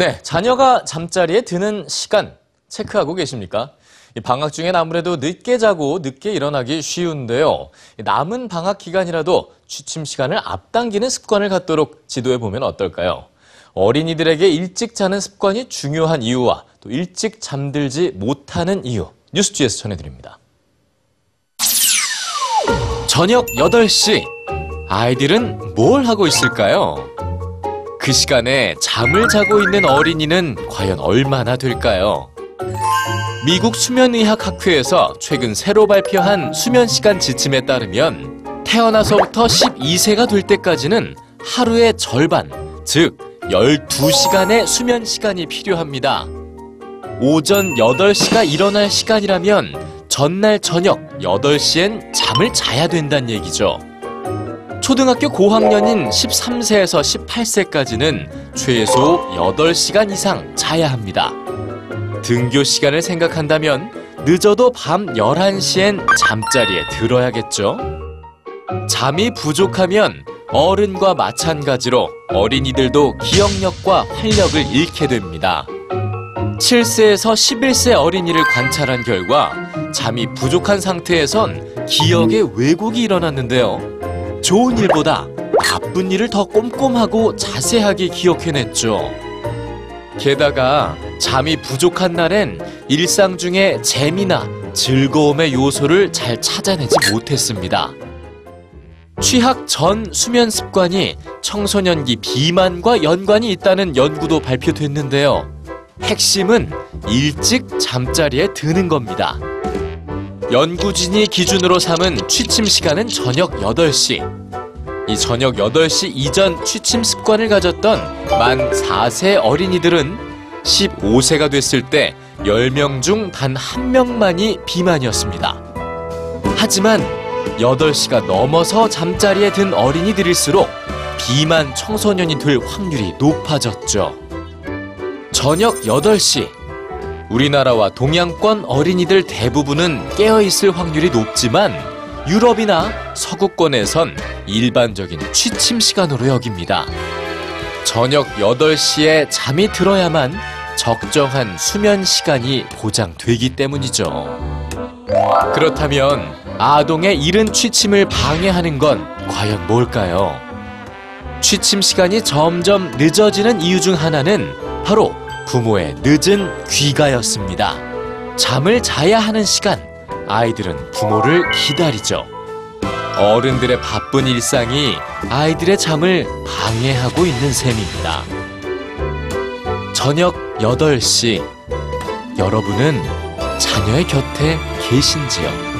네, 자녀가 잠자리에 드는 시간 체크하고 계십니까? 이 방학 중엔 아무래도 늦게 자고 늦게 일어나기 쉬운데요. 이 남은 방학 기간이라도 취침 시간을 앞당기는 습관을 갖도록 지도해 보면 어떨까요? 어린이들에게 일찍 자는 습관이 중요한 이유와 또 일찍 잠들지 못하는 이유 뉴스지에서 전해드립니다. 저녁 8시 아이들은 뭘 하고 있을까요? 그 시간에 잠을 자고 있는 어린이는 과연 얼마나 될까요? 미국 수면의학 학회에서 최근 새로 발표한 수면 시간 지침에 따르면 태어나서부터 12세가 될 때까지는 하루의 절반, 즉 12시간의 수면 시간이 필요합니다. 오전 8시가 일어날 시간이라면 전날 저녁 8시엔 잠을 자야 된다는 얘기죠. 초등학교 고학년인 13세에서 18세까지는 최소 8시간 이상 자야 합니다. 등교 시간을 생각한다면 늦어도 밤 11시엔 잠자리에 들어야겠죠? 잠이 부족하면 어른과 마찬가지로 어린이들도 기억력과 활력을 잃게 됩니다. 7세에서 11세 어린이를 관찰한 결과 잠이 부족한 상태에선 기억에 왜곡이 일어났는데요. 좋은 일보다 나쁜 일을 더 꼼꼼하고 자세하게 기억해냈죠. 게다가 잠이 부족한 날엔 일상 중에 재미나 즐거움의 요소를 잘 찾아내지 못했습니다. 취학 전 수면 습관이 청소년기 비만과 연관이 있다는 연구도 발표됐는데요. 핵심은 일찍 잠자리에 드는 겁니다. 연구진이 기준으로 삼은 취침 시간은 저녁 8시. 이 저녁 8시 이전 취침 습관을 가졌던 만 4세 어린이들은 15세가 됐을 때 10명 중 단 한 명만이 비만이었습니다. 하지만 8시가 넘어서 잠자리에 든 어린이들일수록 비만 청소년이 될 확률이 높아졌죠. 저녁 8시. 우리나라와 동양권 어린이들 대부분은 깨어있을 확률이 높지만 유럽이나 서구권에선 일반적인 취침 시간으로 여깁니다. 저녁 8시에 잠이 들어야만 적정한 수면 시간이 보장되기 때문이죠. 그렇다면 아동의 이른 취침을 방해하는 건 과연 뭘까요? 취침 시간이 점점 늦어지는 이유 중 하나는 바로 부모의 늦은 귀가였습니다. 잠을 자야 하는 시간, 아이들은 부모를 기다리죠. 어른들의 바쁜 일상이 아이들의 잠을 방해하고 있는 셈입니다. 저녁 8시, 여러분은 자녀의 곁에 계신지요?